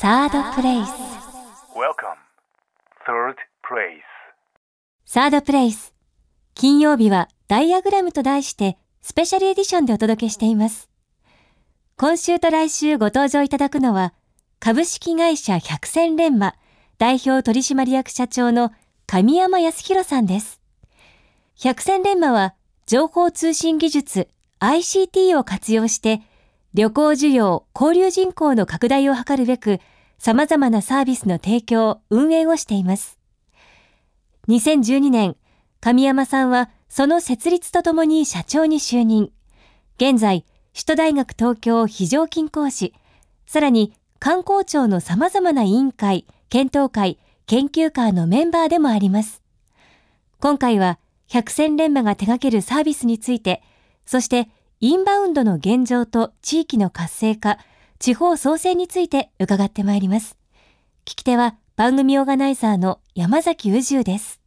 サードプレイス Welcome. Third place. サードプレイス金曜日はダイアグラムと題してスペシャルエディションでお届けしています今週と来週ご登場いただくのは株式会社百戦錬磨代表取締役社長の神山康弘さんです百戦錬磨は情報通信技術 ICT を活用して旅行需要、交流人口の拡大を図るべく様々なサービスの提供、運営をしています。2012年、神山さんはその設立とともに社長に就任。現在、首都大学東京非常勤講師、さらに観光庁の様々な委員会、検討会、研究会のメンバーでもあります。今回は百戦錬磨が手掛けるサービスについて、そしてインバウンドの現状と地域の活性化、地方創生について伺ってまいります。聞き手は番組オーガナイザーの山崎宇宙です。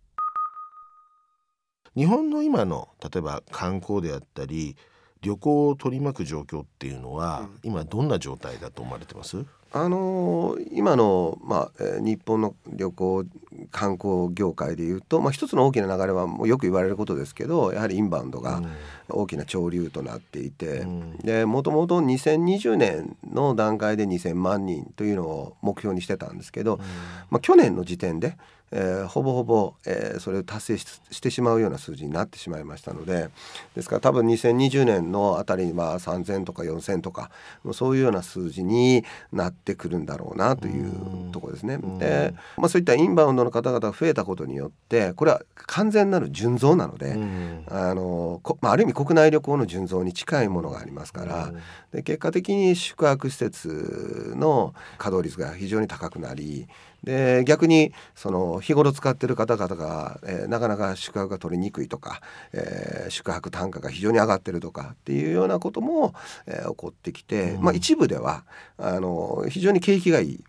日本の今の例えば観光であったり旅行を取り巻く状況っていうのは、今どんな状態だと思われてます？あのー今の、まあえー日本の旅行観光業界でいうと、まあ、一つの大きな流れはもうよく言われることですけどやはりインバウンドが大きな潮流となっていて、うん。でもともと2020年の段階で2,000万人というのを目標にしてたんですけど、まあ、去年の時点で、えーほぼほぼ、えーそれを達成ししてしまうような数字になってしまいましたのでですから多分2020年のあたりには3,000とか4,000とかそういうような数字になってくるんだろうなというところですね。で、まあ、そういったインバウンドの方々が増えたことによってこれは完全なる純増なので、うん。あのこまあ、ある意味国内旅行の純増に近いものがありますから、で結果的に宿泊施設の稼働率が非常に高くなりで逆にその日頃使ってる方々が、えーなかなか宿泊が取りにくいとか、えー宿泊単価が非常に上がってるとかっていうようなことも、えー起こってきて、まあ、一部ではあの非常に景気がいい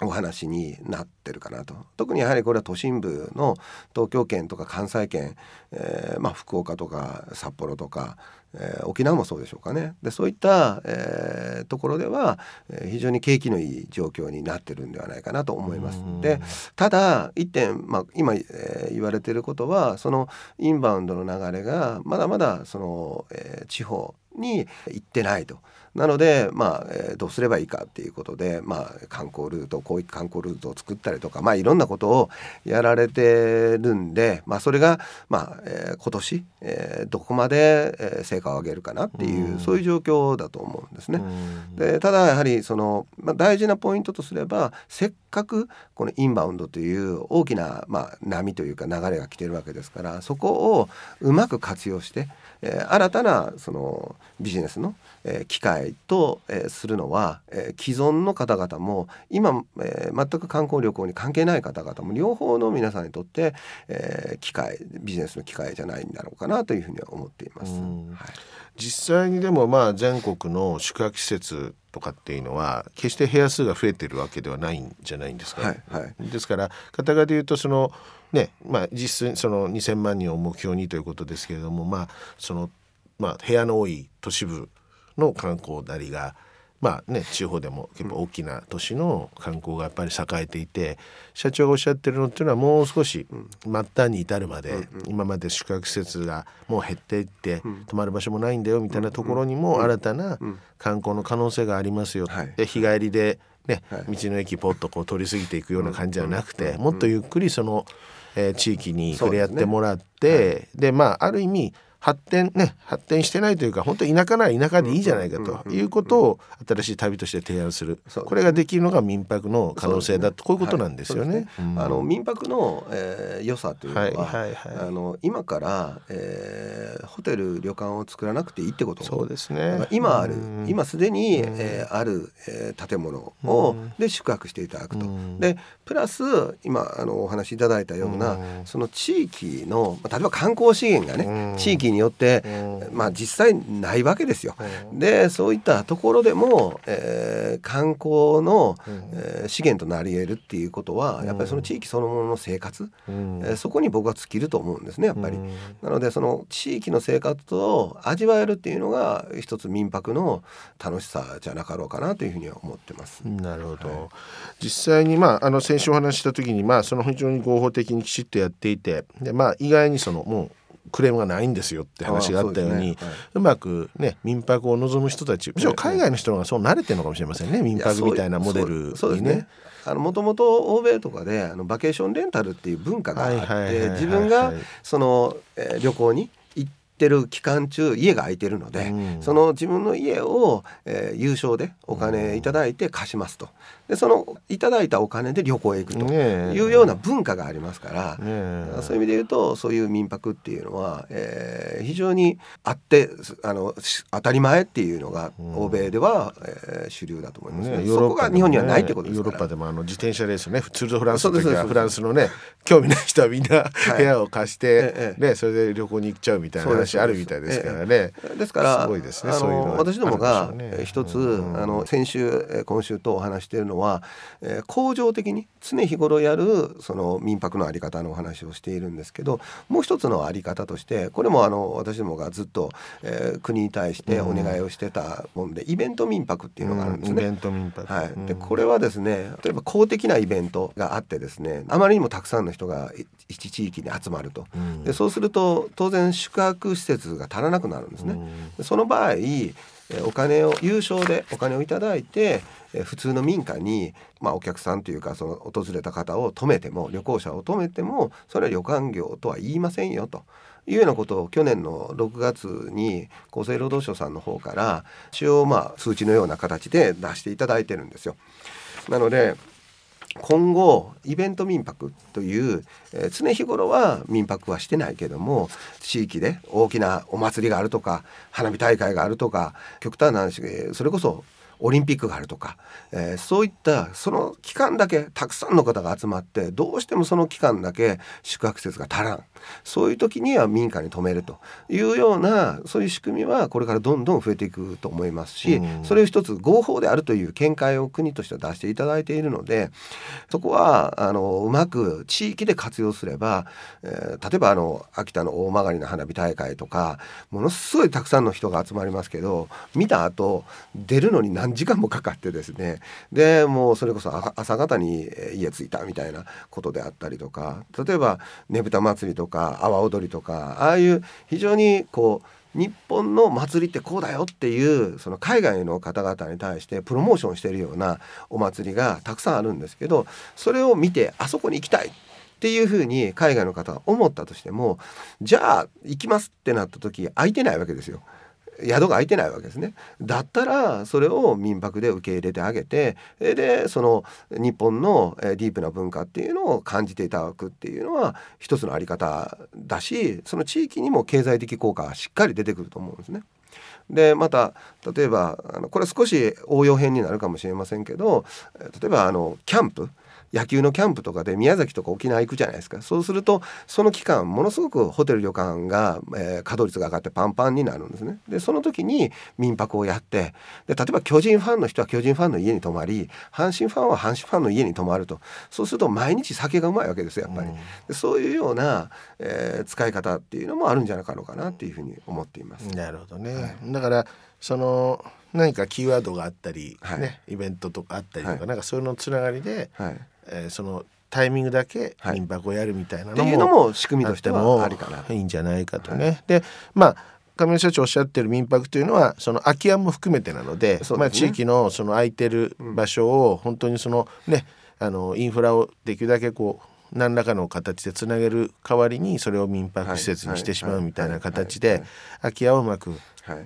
お話になってるかなと。特にやはりこれは都心部の東京圏とか関西圏、えーまあ、福岡とか札幌とか、えー沖縄もそうでしょうかね。でそういった、えーところでは、えー非常に景気のいい状況になってるんではないかなと思います。でただ一点、まあ、今、えー言われていることはそのインバウンドの流れがまだまだその、えー地方に行ってないと。なので、まあえーどうすればいいかっていうことで、まあ、観光ルートこういった観光ルートを作ったりとか、まあ、いろんなことをやられてるんで、まあ、それが、まあえー今年、えーどこまで、えー成果を上げるかなっていう、そういう状況だと思うんですね。でただやはりその、まあ、大事なポイントとすればせっかくこのインバウンドという大きな、まあ、波というか流れが来てるわけですからそこをうまく活用して、えー新たなそのビジネスの、えー機会と、えーするのは、えー既存の方々も今、えー全く観光旅行に関係ない方々も両方の皆さんにとって、えー機会ビジネスの機会じゃないんだろうかなというふうには思っています。うんはい実際にでもまあ全国の宿泊施設とかっていうのは決して部屋数が増えてるわけではないんじゃないんですか、はいはい。ですから片側で言うとそのねまあ実質その2,000万人を目標にということですけれどもまあそのまあ部屋の多い都市部の観光なりがまあね地方でも結構大きな都市の観光がやっぱり栄えていて社長がおっしゃってるのっていうのはもう少し末端に至るまで今まで宿泊施設がもう減っていって泊まる場所もないんだよみたいなところにも新たな観光の可能性がありますよはい。で日帰りでねはい。道の駅ポッとこう通り過ぎていくような感じじゃなくてもっとゆっくりその、えー地域に触れ合ってもらってで,、まあある意味発展ね発展してないというか本当田舎なら田舎でいいじゃないかということを新しい旅として提案する。これができるのが民泊の可能性だとこういうことなんですよね。ね。あの民泊の、えー良さというのは、はいはいはい。あの今から、えーホテル旅館を作らなくていいってことそうですね。今ある、うん。今すでに、えーある、えー建物を、で宿泊していただくと。うん。でプラス今あのお話しいただいたような、うん。その地域のまあ例えば観光資源がね、うん。地域域によって、まあ実際ないわけですよ。でそういったところでも、えー観光の、えー資源となり得るっていうことはやっぱりその地域そのものの生活、うん。えーそこに僕は尽きると思うんですねやっぱり。なのでその地域の生活を味わえるっていうのが一つ民泊の楽しさじゃなかろうかなというふうには思ってます。なるほど、実際に、まあ、あの先週お話しした時に、まあ、その非常に合法的にきちっとやっていてで、まあ、意外にそのもうクレームがないんですよって話があったようにね。はい。うまく、ね、民泊を望む人たちむしろ海外の人がそう慣れてるのかもしれませんね民泊みたいなモデルにね。もともと欧米とかであのバケーションレンタルっていう文化があって自分がその、えー旅行に行ってる期間中家が空いてるので、うん。その自分の家を、えー有償でお金いただいて貸しますとでそのいただいたお金で旅行へ行くというような文化がありますから、そういう意味で言うとそういう民泊っていうのは、えー非常にあってあのし当たり前っていうのがうん。欧米では、えー主流だと思いますね。ね、そこが日本にはないってことですヨーロッ。パでもあの自転車レースねツール・ド・フランスの時はフランスのね興味ない人はみんな部屋を貸して、ええね、それで旅行に行っちゃうみたいな話あるみたいですからね。ですからすごいですねあそういうのはの私どもが一つ、うん。あの先週えー今週とお話しているのは、えー恒常的に常日頃やるその民泊のあり方のお話をしているんですけどもう一つのあり方としてこれもあの私どもがずっと、えー国に対してお願いをしてたもんで、イベント民泊っていうのがあるんですね。イベント民泊。はい、でうんこれはですね例えば公的なイベントがあってですねあまりにもたくさんの人がい一地域に集まると、うんでそうすると当然宿泊施設が足らなくなるんですね。その場合えーお金を有償でお金をいただいて普通の民家に、まあ、お客さんというかその訪れた方を止めても旅行者を止めてもそれは旅館業とは言いませんよと。いうようなことを去年の6月に厚生労働省さんの方から一応まあ通知のような形で出していただいてるんですよ。なので今後イベント民泊という、えー常日頃は民泊はしてないけども地域で大きなお祭りがあるとか花火大会があるとか極端な話それこそオリンピックがあるとか、えーそういったその期間だけたくさんの方が集まってどうしてもその期間だけ宿泊施設が足らん。そういう時には民家に泊めるというようなそういう仕組みはこれからどんどん増えていくと思いますし、うん。それを一つ合法であるという見解を国としては出していただいているのでそこはあのうまく地域で活用すれば、えー例えばあの秋田の大曲の花火大会とかものすごいたくさんの人が集まりますけど見た後出るのに何時間もかかってですねでもうそれこそ朝方に家着いたみたいなことであったりとか例えばねぶた祭りとか阿波踊りとかああいう非常にこう日本の祭りってこうだよっていうその海外の方々に対してプロモーションしてるようなお祭りがたくさんあるんですけどそれを見てあそこに行きたいっていうふうに海外の方が思ったとしてもじゃあ行きますってなった時空いてないわけですよ。宿が空いてないわけですねだったらそれを民泊で受け入れてあげてえでその日本のえディープな文化っていうのを感じていただくっていうのは一つのあり方だしその地域にも経済的効果がしっかり出てくると思うんですね。でまた例えばあのこれ少し応用編になるかもしれませんけど例えばあのキャンプ野球のキャンプとかで宮崎とか沖縄行くじゃないですか。そうするとその期間ものすごくホテル旅館が、えー稼働率が上がってパンパンになるんですね。でその時に民泊をやってで例えば巨人ファンの人は巨人ファンの家に泊まり阪神ファンは阪神ファンの家に泊まると。そうすると毎日酒がうまいわけですよやっぱり、でそういうような、えー使い方っていうのもあるんじゃなかろうかなっていうふうに思っています。なるほどね、だからその何かキーワードがあったり、はい。ね、イベントとかあったりとか、はい。なんかそういうのつながりで、はいえーそのタイミングだけはい民泊をやるみたいなってのも,、いうのも仕組みとしてはありかな。いいんじゃないかとね。でまあ上野社長おっしゃってる民泊というのはその空き家も含めてなのでねまあ、地域のその空いてる場所を本当にそのねあのインフラをできるだけこう何らかの形でつなげる代わりにそれを民泊施設にしてしまうみたいな形で空き家をうまくはい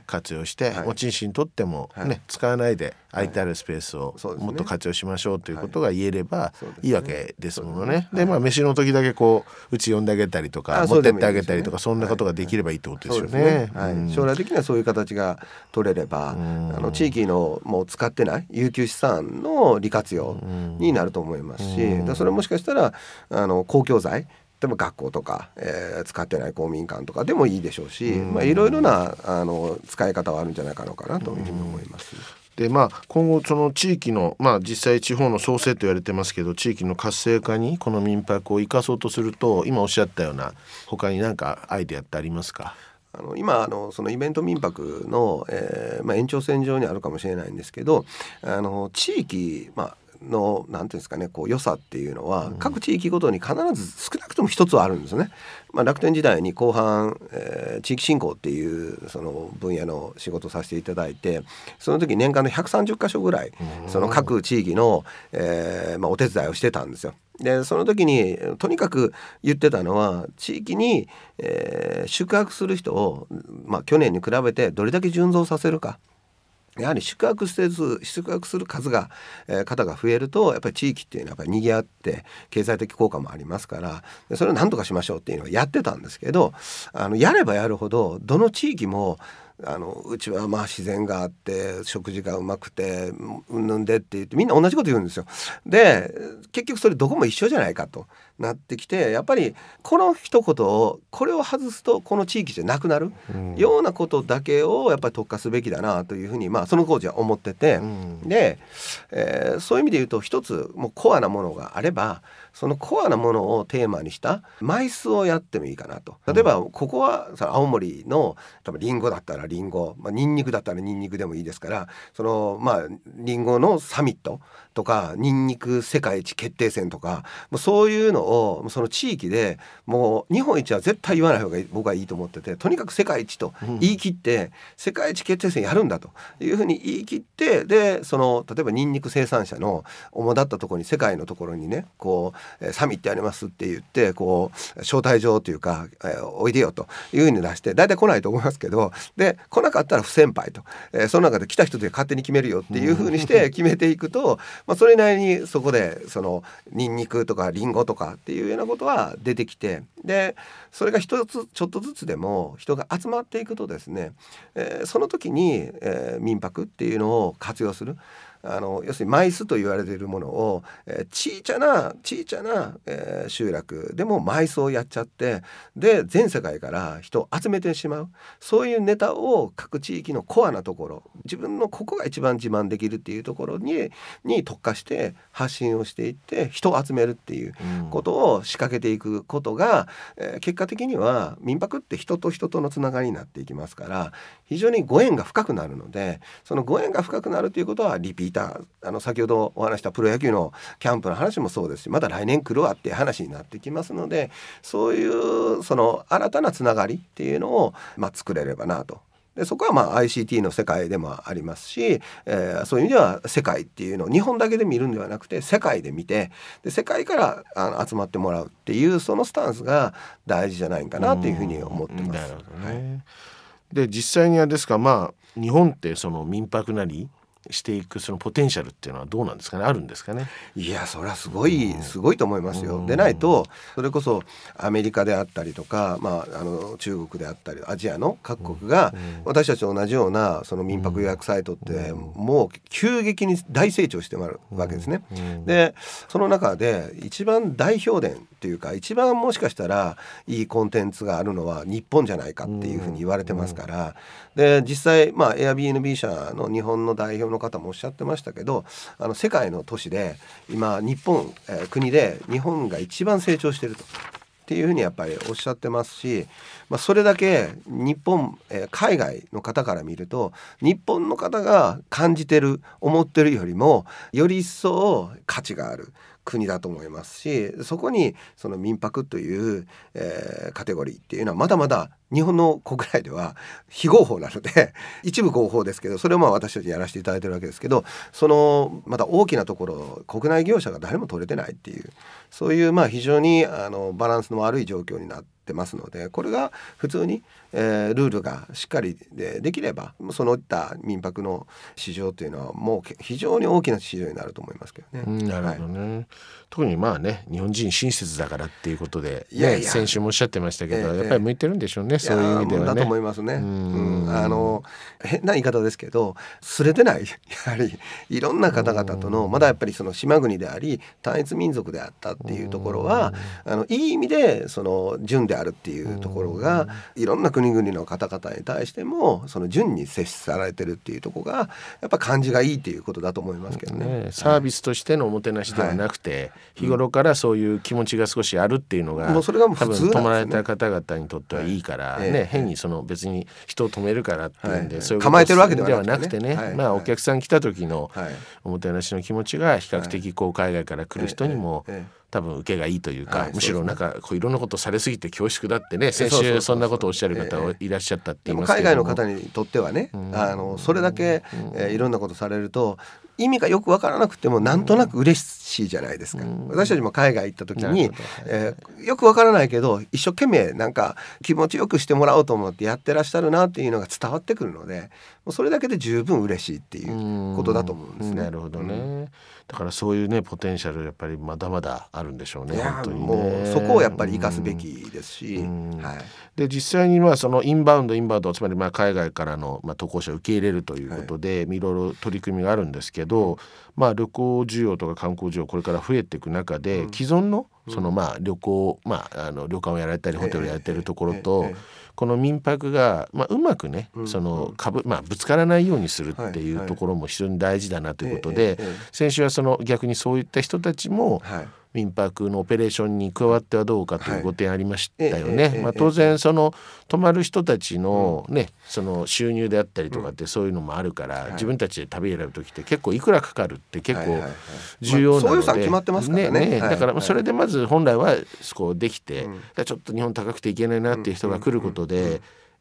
活用して、はい。持ち主にとっても、ねはい。使わないで空いてあるスペースをもっと活用しましょうということが言えればい。いわけですものね。ですね。でまあ飯の時だけこううち呼んであげたりとかあ持ってってあげたりとかそんなことができればいいってことですよね。はい。うん。将来的にはそういう形が取れれば、あん。の地域のもう使ってない有給資産の利活用になると思いますし、それもしかしたらあの公共財っでも学校とか、えー、使ってない公民館とかでもいいでしょうし、まあ、いろいろなあの使い方はあるんじゃないかのかなというふうに思います。でまあ、今後その地域の、まあ、実際地方の創生と言われてますけど地域の活性化にこの民泊を生かそうとすると今おっしゃったような他に何かアイデアってありますか？あの今あのそのイベント民泊の、えーまあ、延長線上にあるかもしれないんですけどあの地域、まあ、の何ていうんですかねこう良さっていうのは、各地域ごとに必ず少なくとも一つはあるんですね。まあ、楽天時代に後半、えー、地域振興っていうその分野の仕事をさせていただいてその時年間で130か所ぐらいその各地域の、えーまあ、お手伝いをしてたんですよ。でその時にとにかく言ってたのは地域に、えー、宿泊する人を、まあ、去年に比べてどれだけ純増させるか。やはり宿泊施設宿泊する数が、えー、方が増えるとやっぱり地域っていうのはやっぱり賑わって経済的効果もありますからそれを何とかしましょうっていうのをやってたんですけどあのやればやるほどどの地域もあのうちはまあ自然があって食事がうまくてうんぬんでって言ってみんな同じこと言うんですよ。で結局それどこも一緒じゃないかとなってきてやっぱりこの一言をこれを外すとこの地域じゃなくなるようなことだけをやっぱり特化すべきだなというふうに、まあ、その当時は思ってて、うん、で、えー、そういう意味で言うと一つもうコアなものがあればそのコアなものをテーマにした枚数をやってもいいかなと。例えばここは青森の多分リンゴだったらリンゴ、まあ、ニンニクだったらニンニクでもいいですからそのまあリンゴのサミットとかニンニク世界一決定戦とかもうそういうのをその地域でもう日本一は絶対言わない方が僕はいいと思っててとにかく世界一と言い切って、世界一決定戦やるんだというふうに言い切ってでその例えばニンニク生産者の主だったところに世界のところにねこうサミットやりますって言ってこう招待状というか、えー、おいでよというふうに出して大体来ないと思いますけどで来なかったら不先輩と、えー、その中で来た人で勝手に決めるよっていうふうにして決めていくと、まあ、それなりにそこでそのニンニクとかリンゴとかっていうようなことは出てきてでそれが一つちょっとずつでも人が集まっていくとですね、えー、その時に、えー、民泊っていうのを活用する。あの要するにマイスと言われているものを、えー、小さな小さな、えー、集落でもマイスをやっちゃってで全世界から人を集めてしまう。そういうネタを各地域のコアなところ自分のここが一番自慢できるっていうところにに特化して発信をしていって人を集めるっていうことを仕掛けていくことが、うん、えー、結果的には民泊って人と人とのつながりになっていきますから非常にご縁が深くなるのでそのご縁が深くなるということはリピーターあの先ほどお話したプロ野球のキャンプの話もそうですしまた来年来るわっていう話になってきますのでそういうその新たなつながりっていうのを、まあ、作れればなと。でそこはまあ ICT の世界でもありますし、えー、そういう意味では世界っていうのを日本だけで見るんではなくて世界で見てで世界からあの集まってもらうっていうそのスタンスが大事じゃないかなというふうに思ってます。ね、で実際にはですかまあ日本ってその民泊なりしていくそのポテンシャルっていうのはどうなんですかね？あるんですかね？いやそれはすごいすごいと思いますよ。でないとそれこそアメリカであったりとか、まあ、あの中国であったりアジアの各国が私たちと同じようなその民泊予約サイトってもう急激に大成長してもらうわけですね。でその中で一番代表伝っていうか一番もしかしたらいいコンテンツがあるのは日本じゃないかっていうふうに言われてますから。で実際まあ Airbnb 社の日本の代表の方もおっしゃってましたけどあの世界の都市で今日本、えー、国で日本が一番成長してると。っていうふうにやっぱりおっしゃってますし、まあ、それだけ日本、えー、海外の方から見ると日本の方が感じてる思ってるよりもより一層価値がある国だと思いますしそこにその民泊という、えー、カテゴリーっていうのはまだまだ日本の国内では非合法なので 一部合法ですけどそれをまあ私たちやらせていただいてるわけですけどそのまた大きなところ国内業者が誰も取れてないっていうそういうまあ非常にあのバランスの悪い状況になってますのでこれが普通に、えー、ルールがしっかりでできればそのいった民泊の市場というのはもう非常に大きな市場になると思いますけどね。うんなるほどね、特にまあね日本人親切だからっていうことで、ね、いやいや。先週もおっしゃってましたけど、ええやっぱり向いてるんでしょうね、そういう意味ではね。やだと思いますね。ううんん、あの変な言い方ですけど、すれてない。やはりいろんな方々とのまだやっぱりその島国であり単一民族であったっていうところは、あのいい意味でその純であるっていうところがいろんな国々の方々に対してもその純に接しされてるっていうところがやっぱ感じがいいっていうことだと思いますけどね。ね、サービスとしてのおもてなしではなくて、日頃からそういう気持ちが少しあるっていうのが、もうそれがもう多分泊まられた方々にとってはいいから、ね、はいええ。変にその別に人を止めるからっていうんで、はいそういうこと構えてるわけではでなくてね。ね、まあお客さん来た時のはい。おもてなしの気持ちが比較的こう海外から来る人にもええええ多分受けがいいというか、はいむしろなんかこういろんなことされすぎて恐縮だってね先週そんなことをおっしゃる方えいらっしゃったって言いますけども。外の方にとってはね、あのそれだけ、えーいろんなことされると意味がよく分からなくてもなんとなく嬉しいじゃないですか、私たちも海外行った時にえーよく分からないけど一生懸命なんか気持ちよくしてもらおうと思ってやってらっしゃるなっていうのが伝わってくるのでそれだけで十分嬉しいっていうことだと思うんですね。なるほどね、だからそういうねポテンシャルやっぱりまだまだあるんでしょうねいや本当にね。もうそこをやっぱり生かすべきですし、うん。はい、で実際にまあそのインバウンドインバウンドつまりまあ海外からのまあ渡航者を受け入れるということで、い、ろいろ取り組みがあるんですけど、まあ旅行需要とか観光需要これから増えていく中で、既存のそのまあ旅行、まあ、あの旅館をやられたりホテルをやられてるところと、この民泊が、まあ、うまくね、その株、まあ、ぶつからないようにするっていはいうところも非常に大事だなということええで、ええ先週はその逆にそういった人たちも、はい。民泊のオペレーションに加わってはどうかというご提案ありましたよね。ええまあ当然その泊まる人たちのね、その収入であったりとかってそういうのもあるから、自分たちで旅選ぶ時って結構いくらかかるって結構はいはいはい重要なので、まあそういう予算決まってますからね。はい。だからそれでまず本来はこうできて、だからちょっと日本高くていけないなっていう人が来ることで。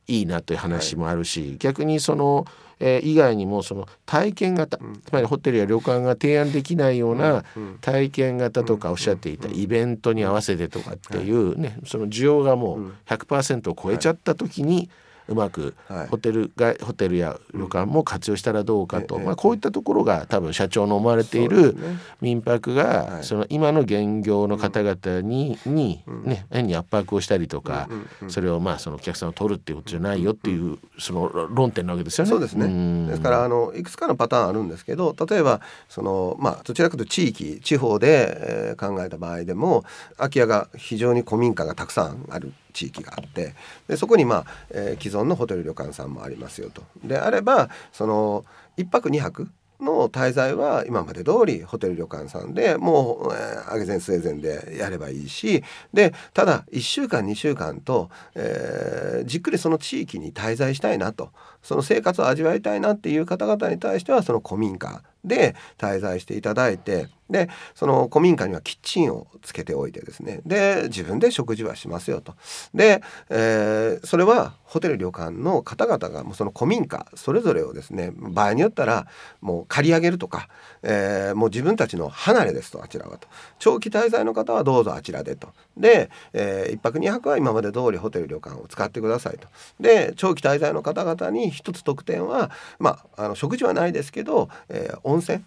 いいなという話もあるし、逆にその、えー以外にもその体験型、つまりホテルや旅館が提案できないような体験型とかおっしゃっていたイベントに合わせてとかっていうねその需要がもう100%を超えちゃった時にうまくはい。ホテルがホテルや旅館も活用したらどうかと、ええまあ、こういったところが多分社長の思われている民泊はい。がその今の現業の方々ににね変に圧迫をしたりとかそれをまあそのお客さんを取るっていうことじゃないよっていうその論点なわけですよね。そうですね。ん。ですからあのいくつかのパターンあるんですけど例えばそのまあどちらかというと地域地方で、えー考えた場合でも空き家が非常に古民家がたくさんある地域があってでそこにまあ、えー既存のホテル旅館さんもありますよと。であればその1泊2泊の滞在は今まで通りホテル旅館さんでもう、えー、上げ膳据え膳でやればいいしでただ1週間2週間と、えーじっくりその地域に滞在したいなとその生活を味わいたいなっていう方々に対してはその古民家で滞在していただいてでその古民家にはキッチンをつけておいてですね。で自分で食事はしますよと。で、えーそれはホテル旅館の方々がもうその古民家それぞれをですね場合によったらもう借り上げるとか、えーもう自分たちの離れですとあちらはと。長期滞在の方はどうぞあちらでと。で、え1泊2泊は今まで通りホテル旅館を使ってくださいと。で長期滞在の方々に一つ特典はまああの食事はないですけど、えー温泉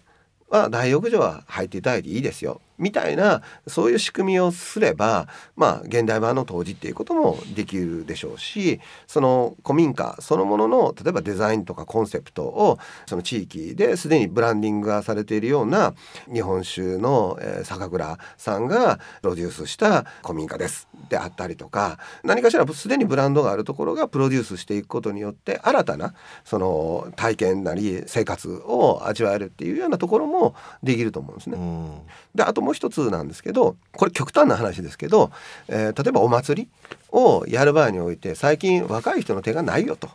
は大浴場は入っていただいていいですよ。みたいなそういう仕組みをすればまあ現代版の当時っていうこともできるでしょうしその古民家そのものの例えばデザインとかコンセプトをその地域ですでにブランディングがされているような日本酒の、えー酒蔵さんがプロデュースした古民家ですであったりとか何かしらすでにブランドがあるところがプロデュースしていくことによって新たなその体験なり生活を味わえるっていうようなところもできると思うんですね。うんであともう一つなんですけどこれ極端な話ですけど、えー例えばお祭りをやる場合において最近若い人の手がないよと。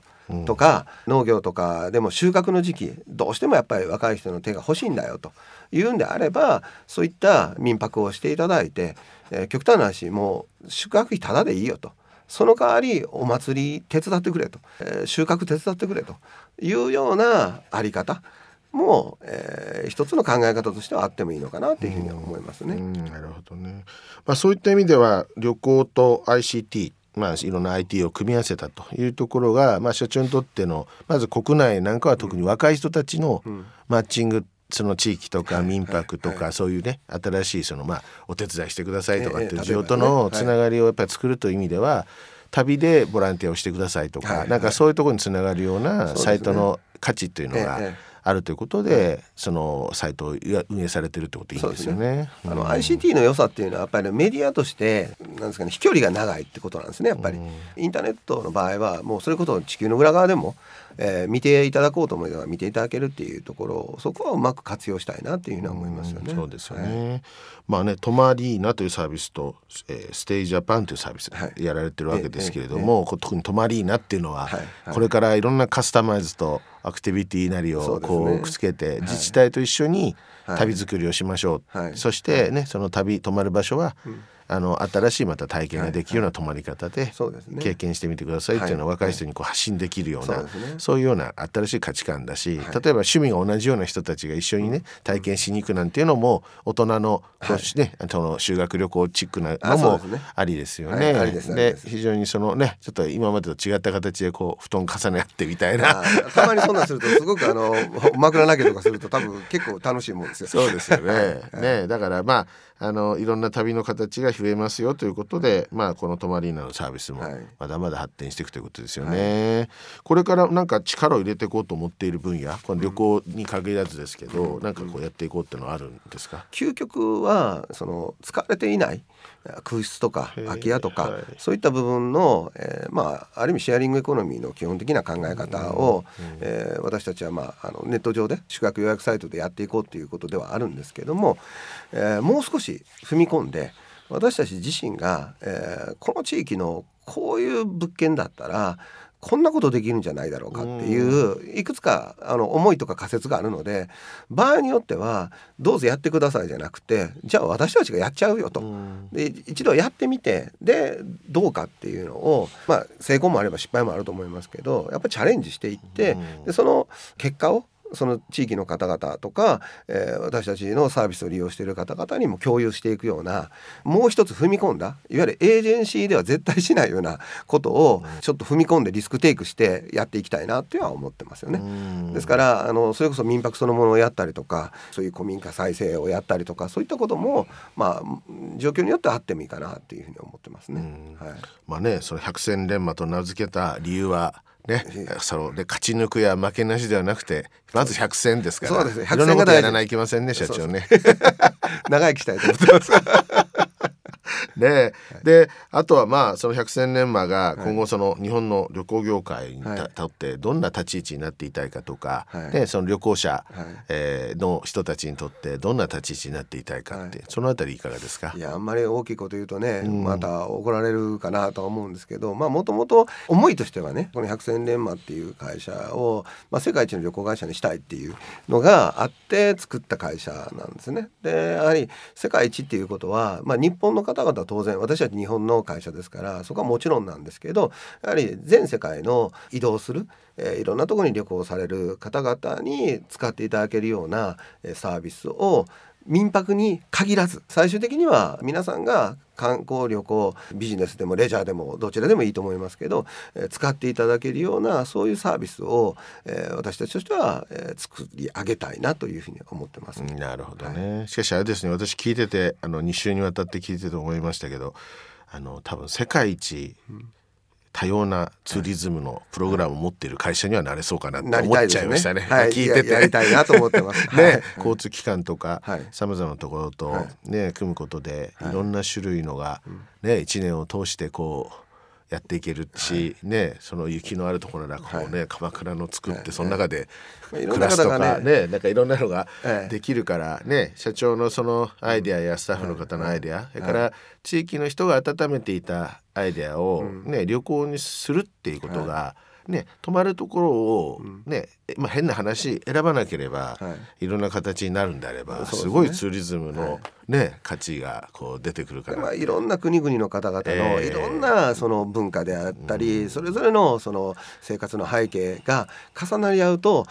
とか農業とかでも収穫の時期どうしてもやっぱり若い人の手が欲しいんだよと。いうんであればそういった民泊をしていただいて、えー極端な話もう宿泊費タダでいいよと。その代わりお祭り手伝ってくれと、えー収穫手伝ってくれと。いうようなあり方も、えー一つの考え方としてはあってもいいのかなというふうには思いますね。うんなるほどね。まあそういった意味では旅行と ICT、まあ、いろんな IT を組み合わせたというところが、まあ、社長にとってのまず国内なんかは特に若い人たちのマッチングその地域とか民泊とかそういうね新しいそのまあお手伝いしてくださいとかっていう需要とのつながりをやっぱり作るという意味では旅でボランティアをしてくださいとかなんかそういうところにつながるようなサイトの価値というのがあるということでそのサイトを運営されてるってこといいですよね。あの ICT の良さっていうのはやっぱりメディアとしてなんですかね飛距離が長いってことなんですねやっぱり。インターネットの場合はもうそれこそ地球の裏側でもえー、見ていただこうと思えば見ていただけるっていうところそこはうまく活用したいなっていうふうに思いますよね。うそうですよね、はい、まあねトマリーナというサービスと、えー、ステイジャパンというサービスやられてるわけですけれども、はい、特にトマリーナっていうのは、はい、これからいろんなカスタマイズとアクティビティなりをこうくっつけて、自治体と一緒に旅作りをしましょう、そしてねその旅泊まる場所は、うんあの新しいまた体験ができるような泊まり方で経験してみてくださいっていうのは若い人にこう発信できるようなそういうような新しい価値観だし例えば趣味が同じような人たちが一緒にね体験しに行くなんていうのも大人のこうねその修学旅行チックなのもありですよね。で非常にそのねちょっと今までと違った形でこう布団重ね合ってみたいな。たまにそんなんするとすごくあの 枕投げとかすると多分結構楽しいもんですよ。そうですよね。ねだからまああのいろんな旅の形が増えますよということで、まあ、この泊まりーナのサービスもまだまだ発展していくということですよね。はい、これからなんか力を入れていこうと思っている分野この旅行に限らずですけど、うん、なんかこうやっていこうっていうのはあるんですか？究極はその使われていない空室とか空き家とか、はい、そういった部分の、えー、まあある意味シェアリングエコノミーの基本的な考え方を、うんうん、えー、私たちは、まあ、あのネット上で宿泊予約サイトでやっていこうということではあるんですけども、えー、もう少し踏み込んで私たち自身が、えー、この地域のこういう物件だったらこんなことできるんじゃないだろうかっていういくつかあの思いとか仮説があるので場合によってはどうぞやってくださいじゃなくてじゃあ私たちがやっちゃうよと。で一度やってみてでどうかっていうのをまあ成功もあれば失敗もあると思いますけどやっぱりチャレンジしていってでその結果をその地域の方々とか、えー、私たちのサービスを利用している方々にも共有していくようなもう一つ踏み込んだいわゆるエージェンシーでは絶対しないようなことをちょっと踏み込んでリスクテイクしてやっていきたいなっていうのは思ってますよね。ですからあのそれこそ民泊そのものをやったりとかそういう古民家再生をやったりとかそういったこともまあ状況によってはあってもいいかなっていうふうに思ってますね。はい、まあねその百戦錬磨と名付けた理由はね、そので勝ち抜くや負けなしではなくてまず100戦ですから。そうです100戦がやらないといけませんね社長ね。長生きしたいと思ってますね、であとはまあその百戦錬磨が今後その日本の旅行業界にとってどんな立ち位置になっていたいかとか、はい、その旅行者、はい、えー、の人たちにとってどんな立ち位置になっていたいかって、はい、そのあたりいかがですか？いやあんまり大きいこと言うとね、うん、また怒られるかなとは思うんですけどまあもともと思いとしてはねこの百戦錬磨っていう会社を、まあ、世界一の旅行会社にしたいっていうのがあって作った会社なんですね。でやはり世界一っていうことは、まあ、日本の方々は当然私は日本の会社ですからそこはもちろんなんですけどやはり全世界の移動する、えー、いろんなとこに旅行される方々に使っていただけるような、サービスを民泊に限らず最終的には皆さんが観光旅行ビジネスでもレジャーでもどちらでもいいと思いますけど、えー、使っていただけるようなそういうサービスを、えー、私たちとしては、えー、作り上げたいなというふうに思ってます、なるほどね、はい、しかしあれですね私聞いててあの2週にわたって聞いてて思いましたけどあの多分世界一、うん多様なツーリズムのプログラムを持っている会社にはなれそうかなって思っちゃいましたね。ねはい、聞いてて。やりたいなと思ってます。ね、はい、交通機関とかさまざまなところとね、組むことでい。ろんな種類のがね一年を通してこうやっていけるし、はい、ねその雪のあるところらこうね、はい、鎌倉の作ってその中で暮らすとかねなんかいろんなのができるからね社長のそのアイデアやスタッフの方のアイデアそれから地域の人が温めていたアイデアをね旅行にするっていうことがね、泊まるところをね、まあ、変な話選ばなければ、い、ろんな形になるんであれば、すごいツーリズムの、ね価値がこう出てくるかなまあ、いろんな国々の方々のええいろんなその文化であったり、それぞれのその生活の背景が重なり合うと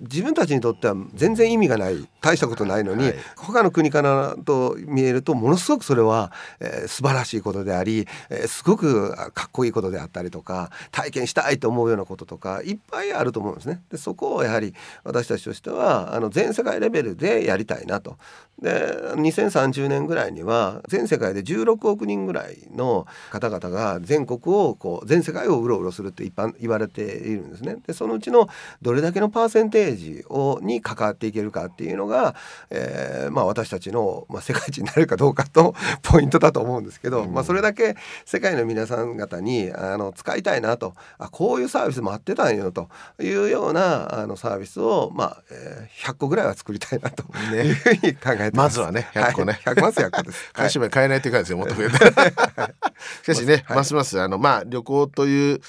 自分たちにとっては全然意味がない大したことないのに、はい他の国からと見えるとものすごくそれは、えー素晴らしいことであり、えーすごくあかっこいいことであったりとか体験したいと思うようなこととかいっぱいあると思うんですね。でそこをやはり私たちとしてはあの全世界レベルでやりたいなと。で2030年ぐらいには全世界で16億人ぐらいの方々が全国をこう全世界をうろうろするって一般言われているんですね。でそのうちのどれだけのパーセンテージをに関わっていけるかっていうのが、えーまあ、私たちの、まあ、世界一になれるかどうかとポイントだと思うんですけど、まあ、それだけ世界の皆さん方にあの使いたいなとあこういうサービスもあってたんよというようなあのサービスを、まあえー100個ぐらいは作りたいなとねいうふうに考えてまずはね100個ね。はい、100まず100個です。買い。占め買えないっていうかですよもっと増えて。しかしね、はい。ますますあのまあ旅行という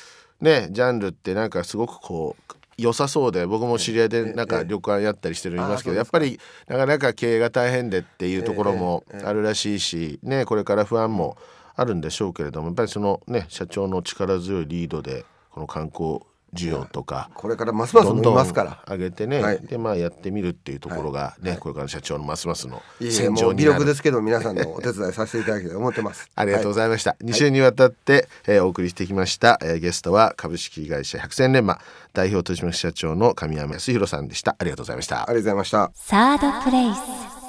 ねジャンルってなんかすごくこう良さそうで僕も知り合いでなんかええ。旅館やったりしてるのいますけどやっぱりなかなか経営が大変でっていうところもええええ。あるらしいしねこれから不安もあるんでしょうけれどもやっぱりそのね社長の力強いリードでこの観光需要とかこれからますます伸びどんどんますから。上げてね、はいでまあやってみるっていうところがね、これからの社長のますますのいえいえ戦もう魅場になる力ですけど皆さんのお手伝いさせていただきたいと思ってます。ありがとうごいざいました。2週にわたって、えーお送りしてきました、えーゲストは株式会社百戦錬磨代表取締役社長の神山康弘さんでした。ありがとうございましたありがとうございました。サードプレイス